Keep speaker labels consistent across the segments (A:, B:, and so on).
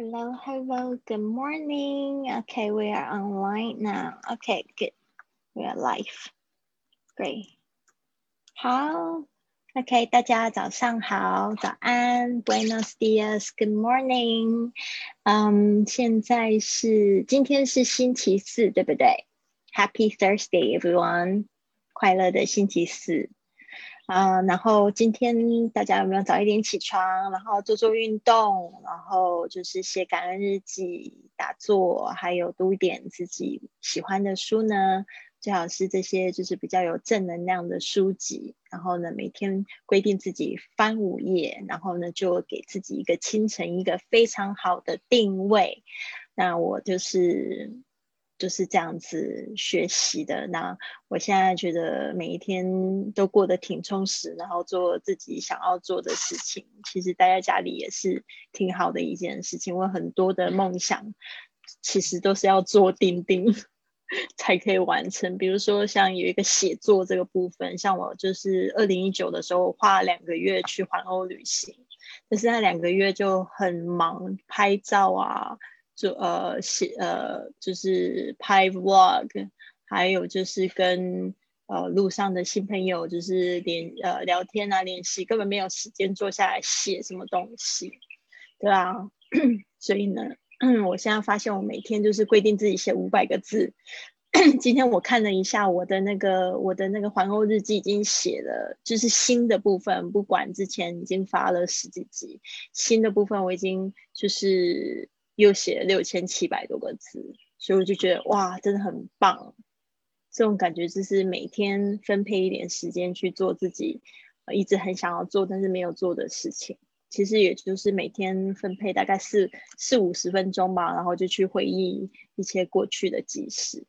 A: Hello, hello, good morning. Okay, we are online now. Okay, good. We are live. Great. 好，OK，大家早上好，早安，Buenos dias, good morning。嗯，现在是今天是星期四，对不对？Happy Thursday, everyone！快乐的星期四。 啊，然后今天大家有没有早一点起床，然后做做运动，然后就是写感恩日记、打坐，还有读一点自己喜欢的书呢？最好是这些就是比较有正能量的书籍。然后呢，每天规定自己翻五页，然后呢就给自己一个清晨一个非常好的定位。那我就是。就是这样子学习的。那我现在觉得每一天都过得挺充实，然后做自己想要做的事情。其实待在家里也是挺好的一件事情。我很多的梦想其实都是要做钉钉 才可以完成。比如说像有一个写作这个部分，像我就是二零一九的时候我花了两个月去环欧旅行，但是那两个月就很忙，拍照啊。就呃写呃就是拍 vlog，还有就是跟呃路上的新朋友就是联呃聊天啊联系，根本没有时间坐下来写什么东西，对啊，所以呢，我现在发现我每天就是规定自己写五百个字。今天我看了一下我的那个我的那个环欧日记，已经写了就是新的部分，不管之前已经发了十几集，新的部分我已经就是。又写了六千七百多个字，所以我就觉得哇，真的很棒。这种感觉就是每天分配一点时间去做自己呃一直很想要做但是没有做的事情。其实也就是每天分配大概四四五十分钟吧，然后就去回忆一些过去的记事。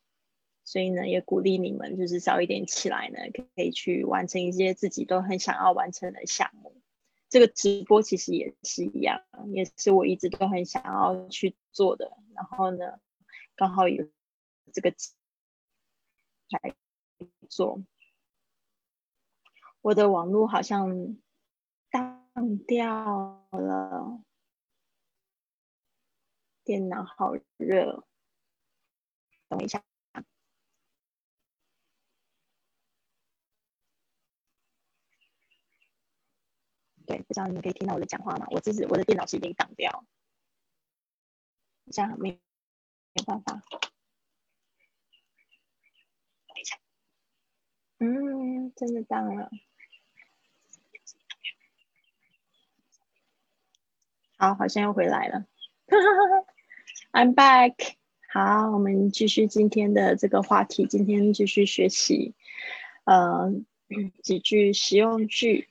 A: 所以呢，也鼓励你们就是早一点起来呢，可以去完成一些自己都很想要完成的项目。这个直播其实也是一样，也是我一直都很想要去做的。然后呢，刚好有这个来做。我的网络好像当掉了，电脑好热，等一下。对，不知道你们可以听到我的讲话吗？我这是我的电脑是已经挡掉，这样没没办法。嗯，真的当了。好，好像又回来了。I'm back。好，我们继续今天的这个话题。今天继续学习，呃，几句实用句。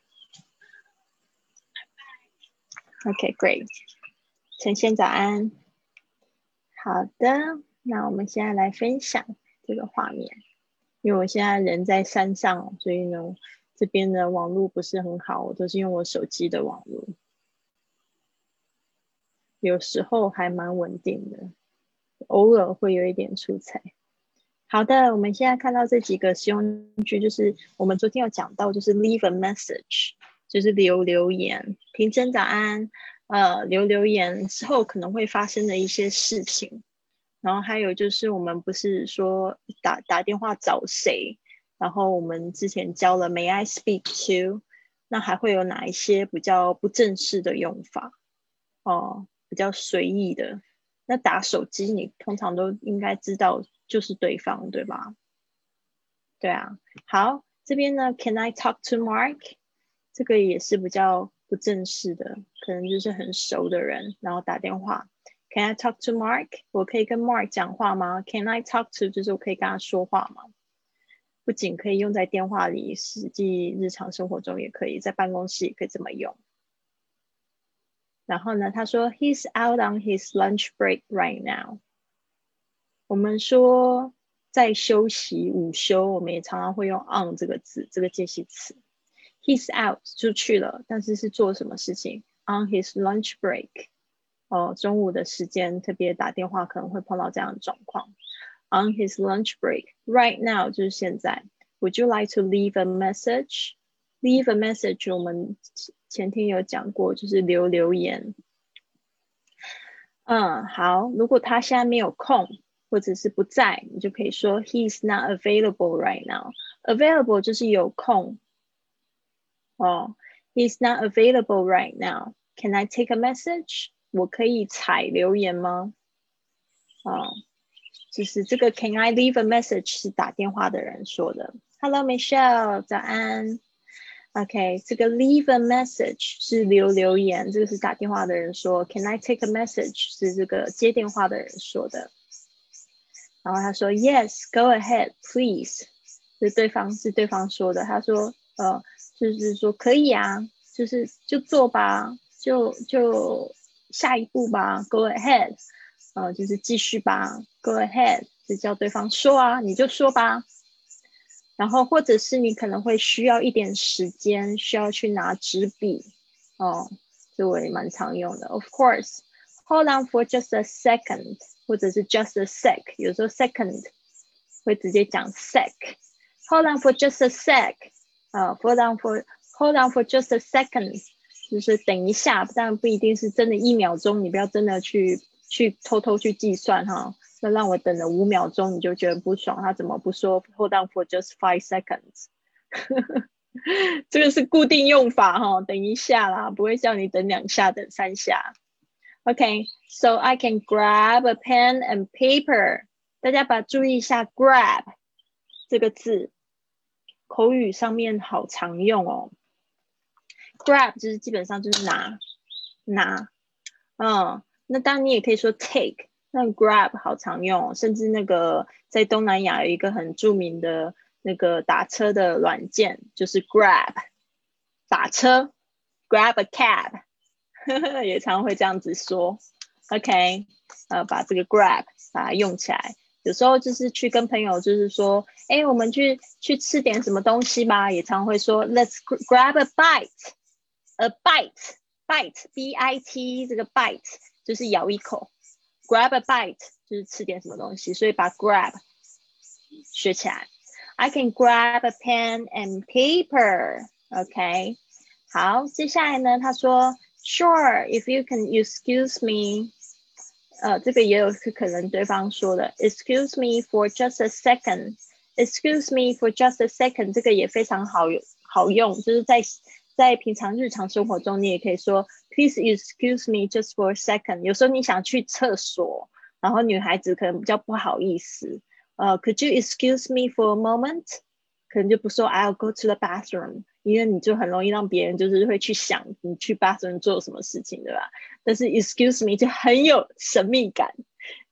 A: OK, great. 晨先早安。好的，那我们现在来分享这个画面。因为我现在人在山上，所以呢，这边的网络不是很好，我都是用我手机的网络。有时候还蛮稳定的，偶尔会有一点出彩。好的，我们现在看到这几个使用句，就是我们昨天有讲到，就是 leave a message。就是留留言，平真早安，呃，留留言之后可能会发生的一些事情，然后还有就是我们不是说打打电话找谁，然后我们之前教了 May I speak to，那还会有哪一些比较不正式的用法？哦，比较随意的，那打手机你通常都应该知道就是对方对吧？对啊，好，这边呢，Can I talk to Mark？这个也是比较不正式的，可能就是很熟的人，然后打电话。Can I talk to Mark？我可以跟 Mark 讲话吗？Can I talk to？就是我可以跟他说话吗？不仅可以用在电话里，实际日常生活中也可以，在办公室也可以这么用。然后呢，他说 He's out on his lunch break right now。我们说在休息午休，我们也常常会用 on 这个字，这个介系词。He's out 出去了，但是是做什么事情？On his lunch break，哦，中午的时间特别打电话可能会碰到这样的状况。On his lunch break，right now 就是现在。Would you like to leave a message？Leave a message，我们前天有讲过，就是留留言。嗯，好，如果他现在没有空或者是不在，你就可以说 He's not available right now. Available 就是有空。哦，He's not available right now. Can I take a message? 我可以采留言吗？哦，就是这个 Can I leave a message 是打电话的人说的。Hello Michelle，早安。OK，这个 leave a message 是留留言，这个是打电话的人说。Can I take a message 是这个接电话的人说的。然后他说 Yes，go ahead please，是对方是对方说的。他说呃， 就是说可以啊，就是就做吧，就就下一步吧，Go ahead，呃，就是继续吧，Go ahead，就叫对方说啊，你就说吧。然后，或者是你可能会需要一点时间，需要去拿纸笔，哦，这我也蛮常用的。Of course, hold on for just a second，或者是 just a sec，有时候 second 会直接讲 sec。Hold on for just a sec，啊，hold on for hold on for just a second，就是等一下，但不一定是真的一秒钟，你不要真的去去偷偷去计算哈。那让我等了五秒钟，你就觉得不爽。他怎么不说 hold on for just five seconds？这个是固定用法哈，等一下啦，不会叫你等两下、等三下。OK，so I can grab a pen and paper。大家把注意一下，grab 这个字，口语上面好常用哦。grab 就是基本上就是拿拿，嗯，那当然你也可以说 take。那 Grab 好常用，甚至那个在东南亚有一个很著名的那个打车的软件，就是 Grab 打车，Grab a cab，也常会这样子说。OK，呃，把这个 Grab 把它用起来，有时候就是去跟朋友就是说，哎，我们去去吃点什么东西吧，也常会说 Let's grab a bite，a bite，bite，b i t，这个 bite 就是咬一口。Grab a bite 就是吃点什么东西，所以把 grab 学起来。I can grab a pen and paper. OK，好，接下来呢，他说，Sure, if you can excuse me，呃，这个也有是可能对方说的，Excuse me for just a second. Excuse me for just a second，这个也非常好用，好用，就是在在平常日常生活中，你也可以说。Please excuse me just for a second。有时候你想去厕所，然后女孩子可能比较不好意思。呃，Could you excuse me for a moment？可能就不说 I'll go to the bathroom，因为你就很容易让别人就是会去想你去 bathroom 做什么事情，对吧？但是 excuse me 就很有神秘感。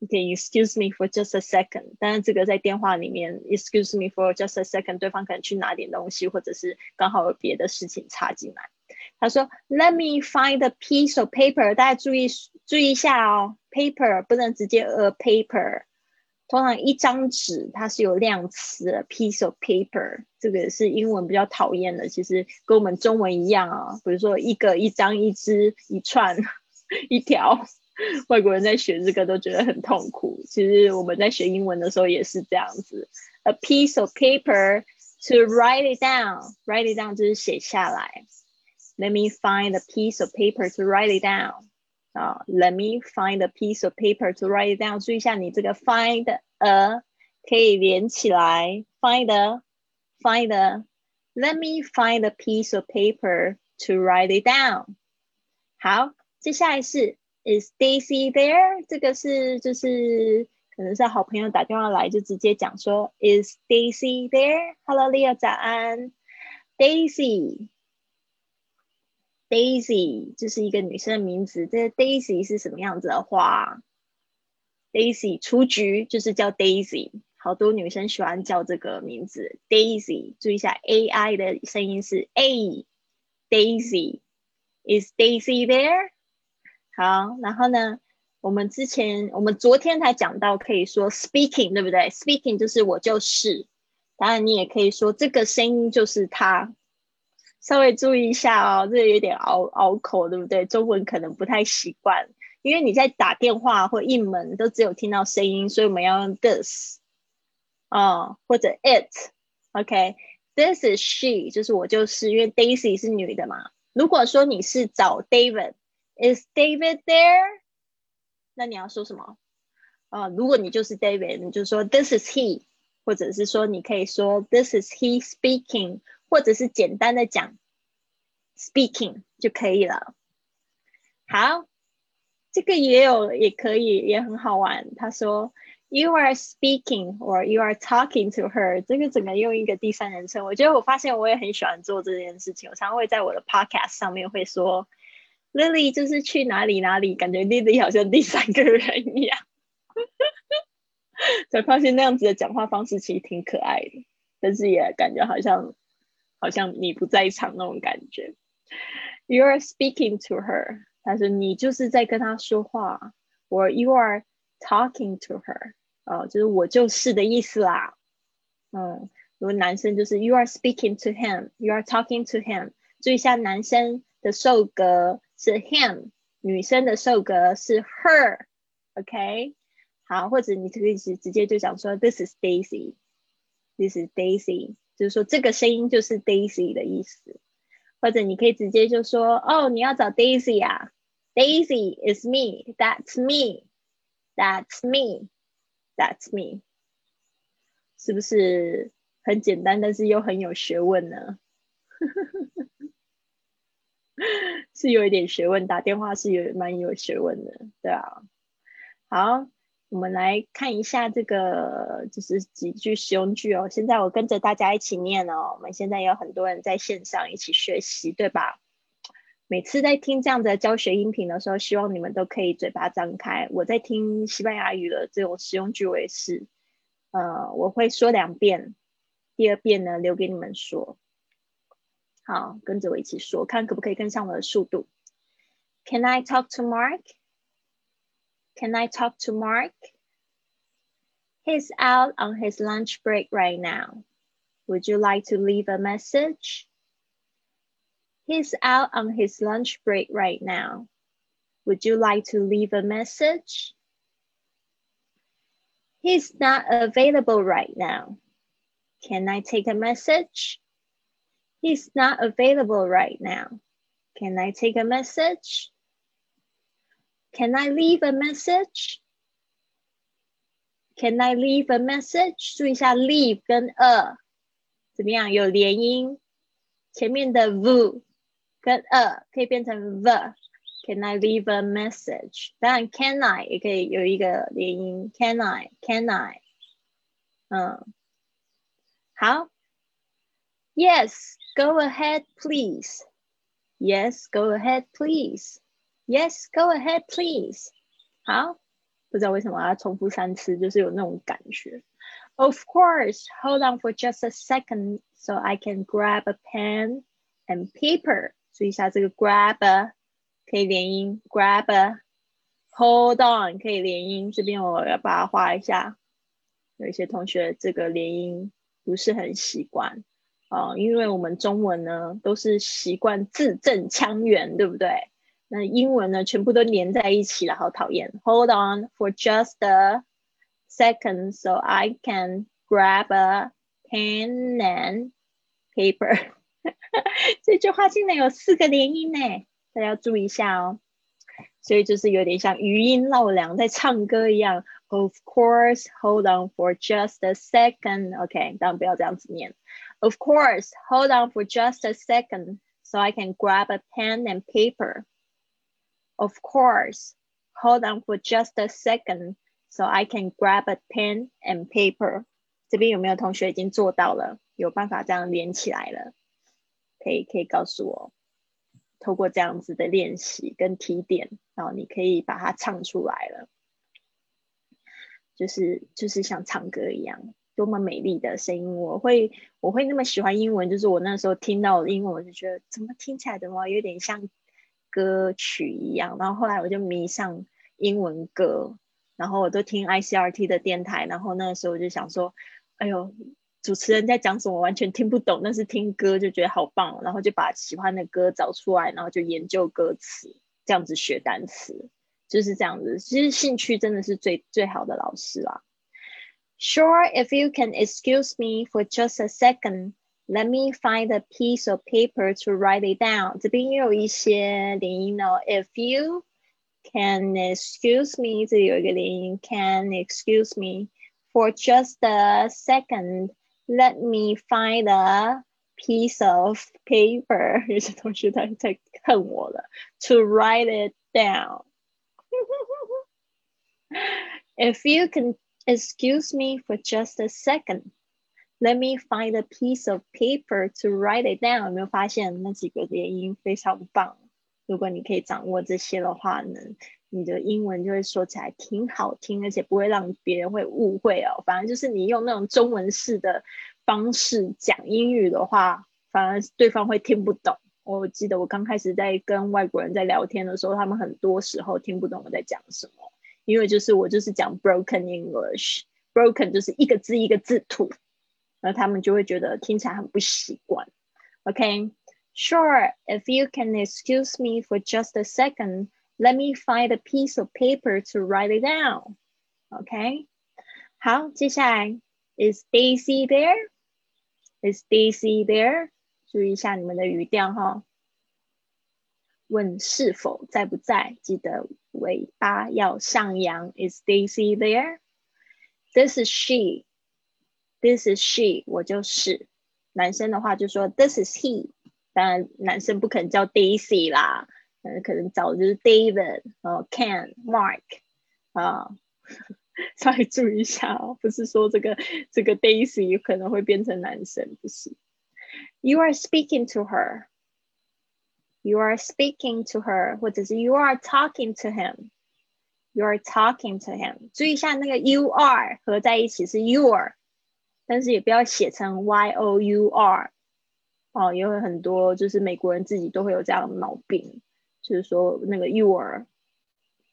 A: 你可以 excuse me for just a second，但是这个在电话里面 excuse me for just a second，对方可能去拿点东西，或者是刚好有别的事情插进来。他说：“Let me find a piece of paper。”大家注意注意一下哦，paper 不能直接 a paper。通常一张纸它是有量词，piece of paper。这个是英文比较讨厌的，其实跟我们中文一样啊。比如说一个、一张、一支、一串、一条，外国人在学这个都觉得很痛苦。其实我们在学英文的时候也是这样子，a piece of paper to write it down。write it down 就是写下来。Let me find a piece of paper to write it down. 啊，Let me find a piece of paper to write it down. 注意一下，你这个 find a 可以连起来，find a find a. Let me find a piece of paper to write it down. 好，接下来是 Is Daisy there？这个是就是可能是好朋友打电话来，就直接讲说 Is Daisy there？Hello，Leo，早安，Daisy。Daisy 就是一个女生的名字。这 Daisy 是什么样子的花？Daisy 雏菊就是叫 Daisy，好多女生喜欢叫这个名字。Daisy，注意一下 A I 的声音是 A。Daisy，Is Daisy there？好，然后呢，我们之前我们昨天才讲到，可以说 Speaking，对不对？Speaking 就是我就是，当然你也可以说这个声音就是他。稍微注意一下哦，这有点拗拗口，对不对？中文可能不太习惯，因为你在打电话或应门都只有听到声音，所以我们要用 this，哦，或者 it，OK，this is she，就是我就是，因为 Daisy 是女的嘛。如果说你是找 David，is David there？那你要说什么？啊，如果你就是 David，你就说 This is he，或者是说你可以说 This is he speaking，或者是简单的讲 speaking 就可以了。好，这个也有也可以，也很好玩。他说 You are speaking or you are talking to her，这个整个用一个第三人称。我觉得我发现我也很喜欢做这件事情。我常会在我的 podcast 上面会说 Lily 就是去哪里哪里，感觉 Lily 好像第三个人一样。才发现那样子的讲话方式其实挺可爱的，但是也感觉好像好像你不在场那种感觉。You are speaking to her，他说你就是在跟他说话，or you are talking to her，哦，就是我就是的意思啦。嗯，如果男生就是 you are speaking to him，you are talking to him。注意一下，男生的受格是 him，女生的受格是 her，OK。好，或者你可以直直接就讲说，This is Daisy，This is Daisy，就是说这个声音就是 Daisy 的意思。或者你可以直接就说，哦，你要找 Daisy 啊，Daisy is me，That's me，That's me，That's me，是不是很简单，但是又很有学问呢？是有一点学问，打电话是有蛮有学问的，对啊。好。我们来看一下这个，就是几句实用句哦。现在我跟着大家一起念哦。我们现在有很多人在线上一起学习，对吧？每次在听这样的教学音频的时候，希望你们都可以嘴巴张开。我在听西班牙语的这种实用句，我也是，呃，我会说两遍，第二遍呢留给你们说。好，跟着我一起说，看可不可以跟上我的速度。Can I talk to Mark? Can I talk to Mark? He's out on his lunch break right now. Would you like to leave a message? He's out on his lunch break right now. Would you like to leave a message? He's not available right now. Can I take a message? He's not available right now. Can I take a message? Can I leave a message? Can I leave a message? 注意一下，leave 跟 a 怎么样？有连音，前面的 v 跟 a 可以变成 the。Can I leave a message？当然，Can I 也可以有一个连音，Can I？Can I？嗯，好。Yes, go ahead, please. Yes, go ahead, please. Yes, go ahead, please. 好，不知道为什么要重复三次，就是有那种感觉。Of course, hold on for just a second so I can grab a pen and paper. 注意一下这个 grab 可以连音，grab。Hold on 可以连音，这边我要把它画一下。有一些同学这个连音不是很习惯啊，因为我们中文呢都是习惯字正腔圆，对不对？那英文呢，全部都连在一起了，好讨厌。Hold on for just a second, so I can grab a pen and paper。这句话竟然有四个连音呢，大家要注意一下哦。所以就是有点像余音绕梁，在唱歌一样。Of course, hold on for just a second. OK，当然不要这样子念。Of course, hold on for just a second, so I can grab a pen and paper. Of course, hold on for just a second, so I can grab a pen and paper. 这边有没有同学已经做到了？有办法这样连起来了？可以可以告诉我，透过这样子的练习跟提点，然后你可以把它唱出来了，就是就是像唱歌一样，多么美丽的声音！我会我会那么喜欢英文，就是我那时候听到英文，我就觉得怎么听起来怎么有点像。歌曲一样，然后后来我就迷上英文歌，然后我都听 ICRT 的电台，然后那个时候我就想说，哎呦，主持人在讲什么完全听不懂，但是听歌就觉得好棒，然后就把喜欢的歌找出来，然后就研究歌词，这样子学单词，就是这样子。其实兴趣真的是最最好的老师啦。Sure, if you can excuse me for just a second. Let me find a piece of paper to write it down。这边也有一些连音哦。If you Can excuse me？这里有一个连音。Can excuse me for just a second? Let me find a piece of paper. 有些同学他在恨我了。To write it down. If you can excuse me for just a second, Let me find a piece of paper to write it down. 有没有发现那几个连音非常棒？如果你可以掌握这些的话呢，你的英文就会说起来挺好听，而且不会让别人会误会哦。反正就是你用那种中文式的方式讲英语的话，反而对方会听不懂。我记得我刚开始在跟外国人在聊天的时候，他们很多时候听不懂我在讲什么，因为就是我就是讲 broken English，broken 就是一个字一个字吐，那他们就会觉得听起来很不习惯。OK。Sure, if you can excuse me for just a second, let me find a piece of paper to write it down. OK，好，接下来 Is Daisy there? Is Daisy there? 注意一下你们的语调哈。问是否在不在，记得尾巴要上扬。Is Daisy there? This is she. This is she. 我就是。男生的话就说 This is he. 当然，男生不可能叫 Daisy 啦，嗯，可能找的就是 David，哦，Ken、Mark，啊，稍微注意一下哦，不是说这个这个 Daisy 可能会变成男生，不是。You are speaking to her. You are speaking to her，或者是 You are talking to him. You are talking to him。注意一下那个 You are 合在一起是 Your， 但是也不要写成 Y O U R。哦，也有很多就是美国人自己都会有这样的毛病，就是说那个 you are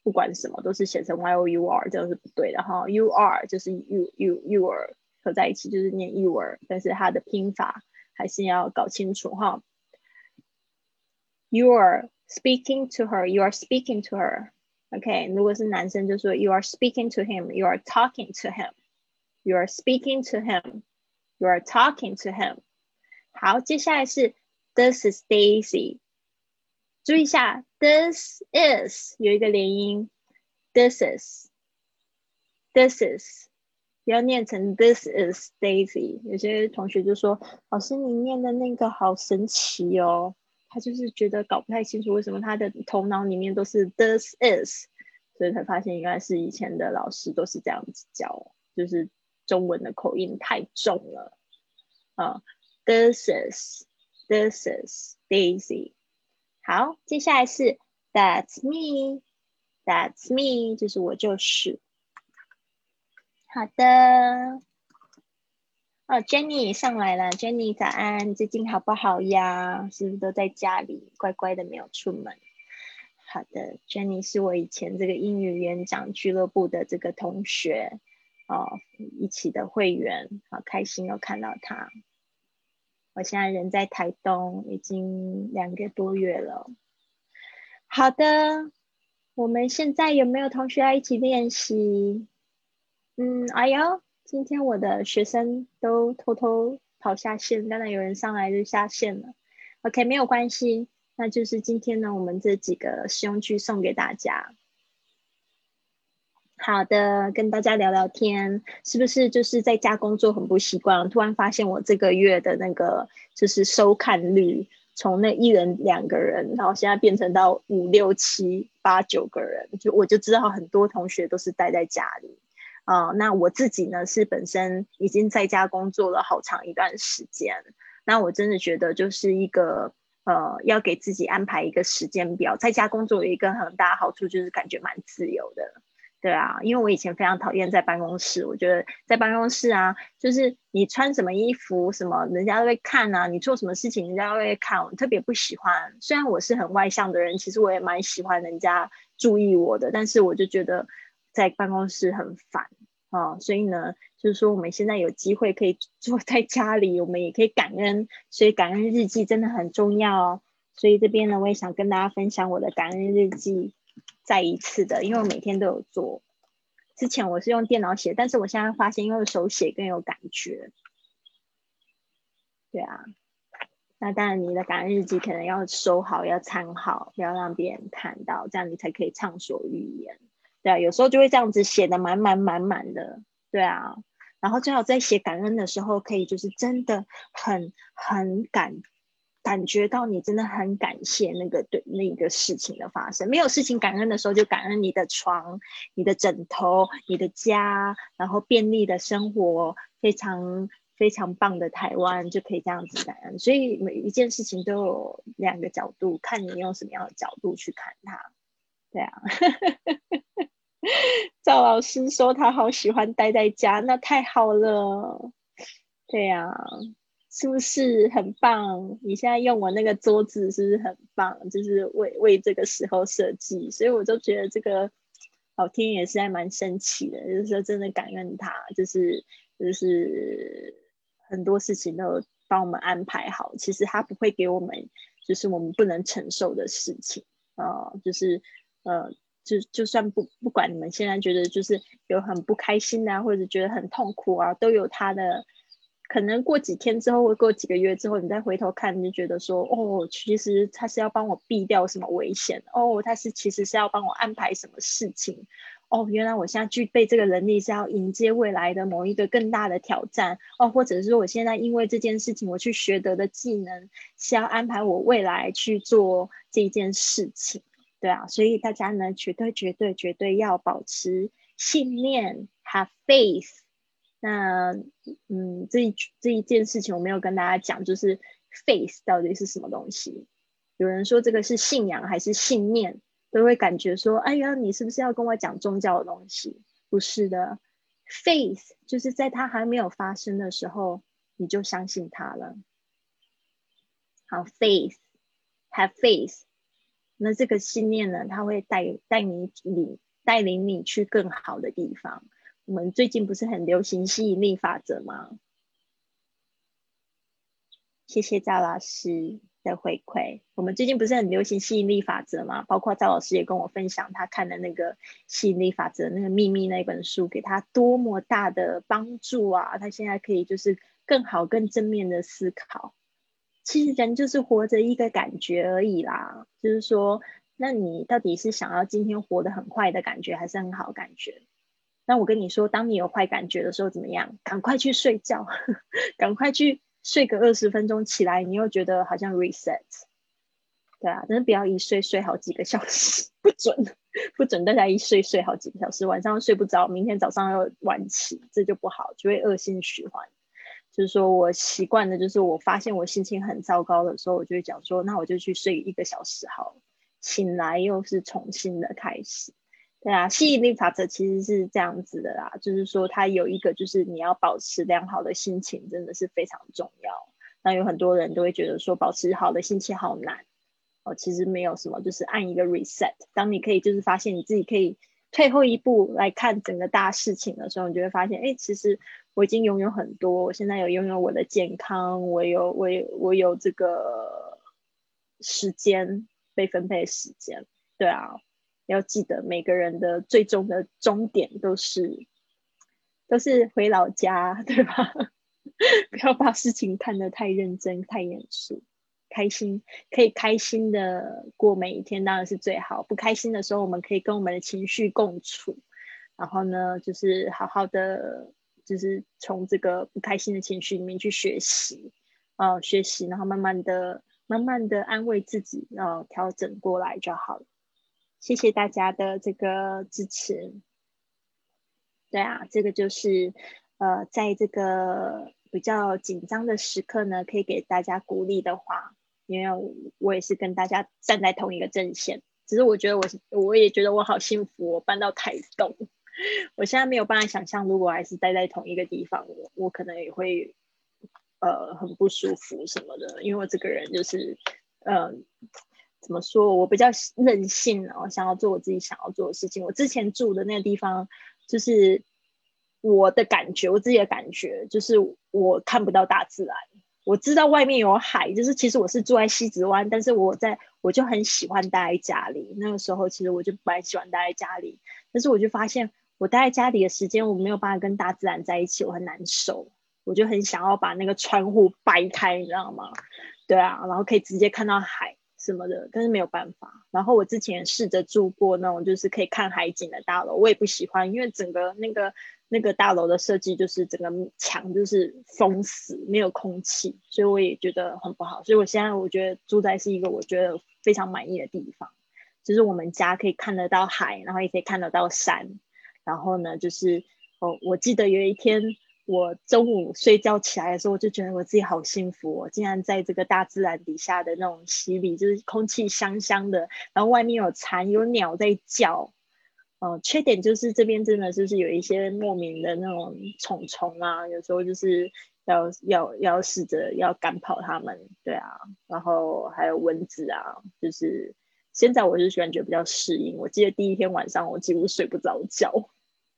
A: 不管什么都是写成 y o u r，这样是不对的哈。you are 就是 you you you are 合在一起就是念 you are，但是它的拼法还是要搞清楚哈。You are speaking to her, you are speaking to her. OK，如果是男生就说 you are speaking to him, you are talking to him, you are speaking to him, you are talking to him. 好，接下来是 This is Daisy。注意一下，This is 有一个连音，This is，This is，不要念成 This is Daisy。有些同学就说：“老师，你念的那个好神奇哦。”他就是觉得搞不太清楚为什么他的头脑里面都是 This is，所以才发现原来是以前的老师都是这样子教，就是 中文的口音太重了啊。This is this is Daisy。好，接下来是 That's me。That's me，就是我就是。好的。哦，Jenny 上来了，Jenny 早安，最近好不好呀？是不是都在家里乖乖的没有出门？好的，Jenny 是我以前这个英语演讲俱乐部的这个同学哦，一起的会员，好开心又看到他。我现在人在台东，已经两个多月了。好的，我们现在有没有同学要一起练习？嗯，哎呦，今天我的学生都偷偷跑下线，刚才有人上来就下线了。OK，没有关系，那就是今天呢，我们这几个实用句送给大家。好的，跟大家聊聊天，是不是就是在家工作很不习惯？突然发现我这个月的那个就是收看率，从那一人两个人，然后现在变成到五六七八九个人，就我就知道很多同学都是待在家里啊。那我自己呢，是本身已经在家工作了好长一段时间，那我真的觉得就是一个呃，要给自己安排一个时间表，在家工作有一个很大好处，就是感觉蛮自由的。对啊，因为我以前非常讨厌在办公室，我觉得在办公室啊，就是你穿什么衣服，什么人家都会看啊，你做什么事情人家都会看，我特别不喜欢。虽然我是很外向的人，其实我也蛮喜欢人家注意我的，但是我就觉得在办公室很烦啊。所以呢，就是说我们现在有机会可以坐在家里，我们也可以感恩，所以感恩日记真的很重要哦。所以这边呢，我也想跟大家分享我的感恩日记。再一次的，因为我每天都有做。之前我是用电脑写，但是我现在发现用手写更有感觉。对啊，那当然，你的感恩日记可能要收好，要参好，不要让别人看到，这样你才可以畅所欲言。对啊，有时候就会这样子写的满满满满的，对啊。然后最好在写感恩的时候，可以就是真的很很感感觉到你真的很感谢那个对那个事情的发生。没有事情感恩的时候，就感恩你的床、你的枕头、你的家，然后便利的生活，非常。非常棒的台湾就可以这样子感恩，所以每一件事情都有两个角度，看你用什么样的角度去看它。对啊，赵老师说他好喜欢待在家，那太好了。对呀，是不是很棒？你现在用我那个桌子是不是很棒？就是为为这个时候设计，所以我就觉得这个老天爷是还蛮神奇的，就是说真的感恩他，就是就是。很多事情都帮我们安排好，其实他不会给我们就是我们不能承受的事情啊，就是呃，就就算不不管你们现在觉得就是有很不开心啊，或者觉得很痛苦啊，都有他的可能过几天之后或过几个月之后，你再回头看，你就觉得说哦，其实他是要帮我避掉什么危险哦，他是其实是要帮我安排什么事情。哦，原来我现在具备这个能力是要迎接未来的某一个更大的挑战哦，或者是说我现在因为这件事情我去学得的技能是要安排我未来去做这件事情，对啊，所以大家呢绝对绝对绝对要保持信念，have faith。那嗯，这一这一件事情我没有跟大家讲，就是 faith 到底是什么东西？有人说这个是信仰还是信念？都会感觉说：“哎呀，你是不是要跟我讲宗教的东西？”不是的，faith 就是在它还没有发生的时候，你就相信它了。好，faith，have faith。那这个信念呢，它会带带你领带领你去更好的地方。我们最近不是很流行吸引力法则吗？谢谢赵老师。的回馈，我们最近不是很流行吸引力法则吗？包括赵老师也跟我分享他看的那个吸引力法则那个秘密那本书，给他多么大的帮助啊！他现在可以就是更好、更正面的思考。其实人就是活着一个感觉而已啦，就是说，那你到底是想要今天活得很坏的感觉，还是很好感觉？那我跟你说，当你有坏感觉的时候，怎么样？赶快去睡觉，赶快去。睡个二十分钟起来，你又觉得好像 reset，对啊，但是不要一睡睡好几个小时，不准，不准大家一睡睡好几个小时，晚上睡不着，明天早上又晚起，这就不好，就会恶性循环。就是说我习惯的，就是我发现我心情很糟糕的时候，我就会讲说，那我就去睡一个小时好，醒来又是重新的开始。对啊，吸引力法则其实是这样子的啦，就是说它有一个，就是你要保持良好的心情，真的是非常重要。那有很多人都会觉得说，保持好的心情好难哦，其实没有什么，就是按一个 reset。当你可以就是发现你自己可以退后一步来看整个大事情的时候，你就会发现，哎，其实我已经拥有很多，我现在有拥有我的健康，我有我有我有这个时间被分配时间，对啊。要记得，每个人的最终的终点都是都是回老家，对吧？不要把事情看得太认真、太严肃。开心可以开心的过每一天，当然是最好。不开心的时候，我们可以跟我们的情绪共处，然后呢，就是好好的，就是从这个不开心的情绪里面去学习，啊，学习，然后慢慢的、慢慢的安慰自己，然后调整过来就好了。谢谢大家的这个支持。对啊，这个就是呃，在这个比较紧张的时刻呢，可以给大家鼓励的话，因为我也是跟大家站在同一个阵线。只是我觉得我我也觉得我好幸福，我搬到台东，我现在没有办法想象，如果还是待在同一个地方，我我可能也会呃很不舒服什么的，因为我这个人就是嗯。怎么说？我比较任性哦，想要做我自己想要做的事情。我之前住的那个地方，就是我的感觉，我自己的感觉就是我看不到大自然。我知道外面有海，就是其实我是住在西子湾，但是我在我就很喜欢待在家里。那个时候其实我就蛮喜欢待在家里，但是我就发现我待在家里的时间，我没有办法跟大自然在一起，我很难受。我就很想要把那个窗户掰开，你知道吗？对啊，然后可以直接看到海什么的，但是没有办法。然后我之前试着住过那种就是可以看海景的大楼，我也不喜欢，因为整个那个那个大楼的设计就是整个墙就是封死，没有空气，所以我也觉得很不好。所以我现在我觉得住在是一个我觉得非常满意的地方，就是我们家可以看得到海，然后也可以看得到山，然后呢就是哦，我记得有一天。我中午睡觉起来的时候，我就觉得我自己好幸福哦，竟然在这个大自然底下的那种洗礼，就是空气香香的，然后外面有蝉有鸟在叫。哦，缺点就是这边真的就是有一些莫名的那种虫虫啊，有时候就是要要要试着要赶跑它们，对啊，然后还有蚊子啊，就是现在我就感觉比较适应。我记得第一天晚上我几乎睡不着觉，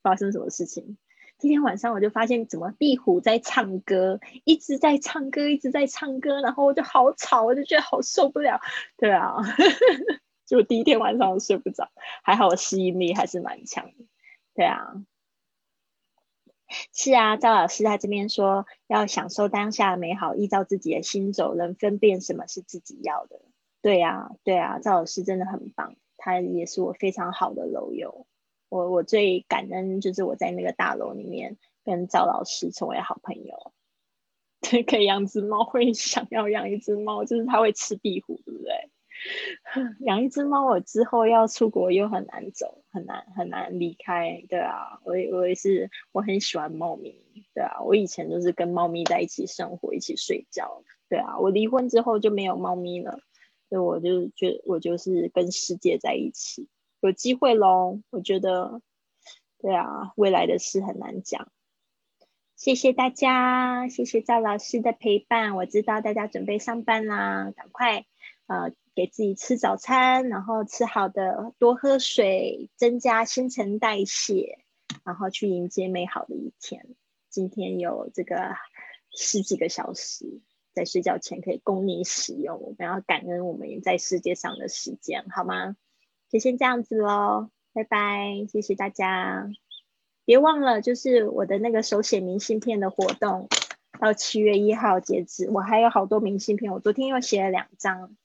A: 发生什么事情？今天晚上我就发现，怎么壁虎在唱歌，一直在唱歌，一直在唱歌，然后我就好吵，我就觉得好受不了。对啊，就第一天晚上我睡不着，还好我吸引力还是蛮强的。对啊，是啊，赵老师在这边说要享受当下的美好，依照自己的心走，能分辨什么是自己要的。对啊，对啊，赵老师真的很棒，他也是我非常好的楼友。我我最感恩就是我在那个大楼里面跟赵老师成为好朋友，对可以养只猫，会想要养一只猫，就是它会吃壁虎，对不对？养一只猫，我之后要出国又很难走，很难很难离开，对啊，我我也是，我很喜欢猫咪，对啊，我以前都是跟猫咪在一起生活，一起睡觉，对啊，我离婚之后就没有猫咪了，所以我就觉我就是跟世界在一起。有机会喽，我觉得，对啊，未来的事很难讲。谢谢大家，谢谢赵老师的陪伴。我知道大家准备上班啦，赶快呃给自己吃早餐，然后吃好的，多喝水，增加新陈代谢，然后去迎接美好的一天。今天有这个十几个小时在睡觉前可以供你使用，我们要感恩我们在世界上的时间，好吗？就先这样子喽，拜拜，谢谢大家。别忘了，就是我的那个手写明信片的活动，到七月一号截止。我还有好多明信片，我昨天又写了两张。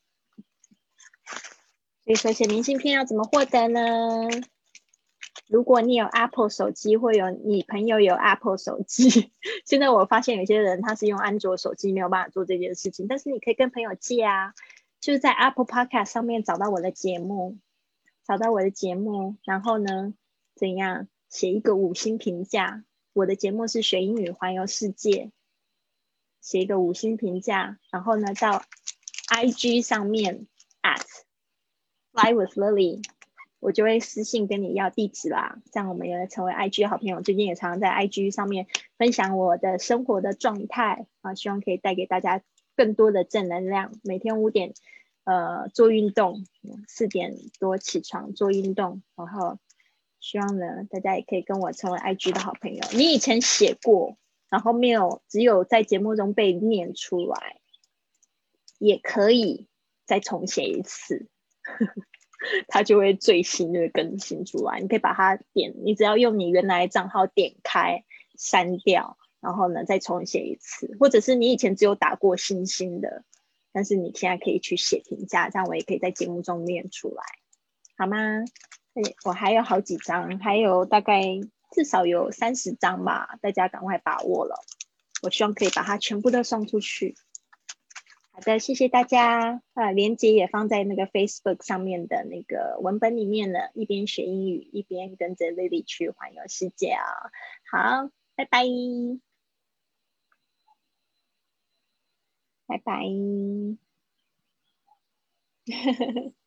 A: 所以手写明信片要怎么获得呢？如果你有 Apple 手机，或有你朋友有 Apple 手机，现在我发现有些人他是用安卓手机，没有办法做这件事情。但是你可以跟朋友借啊，就是在 Apple Podcast 上面找到我的节目。找到我的节目，然后呢，怎样写一个五星评价？我的节目是学英语环游世界，写一个五星评价，然后呢，到 I G 上面 at fly with Lily，我就会私信跟你要地址啦。这样我们也成为 I G 好朋友。最近也常常在 I G 上面分享我的生活的状态啊，希望可以带给大家更多的正能量。每天五点。呃，做运动，四点多起床做运动，然后希望呢，大家也可以跟我成为 IG 的好朋友。你以前写过，然后没有，只有在节目中被念出来，也可以再重写一次，它就会最新的更新出来。你可以把它点，你只要用你原来账号点开删掉，然后呢再重写一次，或者是你以前只有打过星星的。但是你现在可以去写评价，这样我也可以在节目中念出来，好吗？我还有好几张，还有大概至少有三十张吧，大家赶快把握了。我希望可以把它全部都送出去。好的，谢谢大家。啊，链接也放在那个 Facebook 上面的那个文本里面了。一边学英语，一边跟着 Lily 去环游世界啊！好，拜拜。拜拜。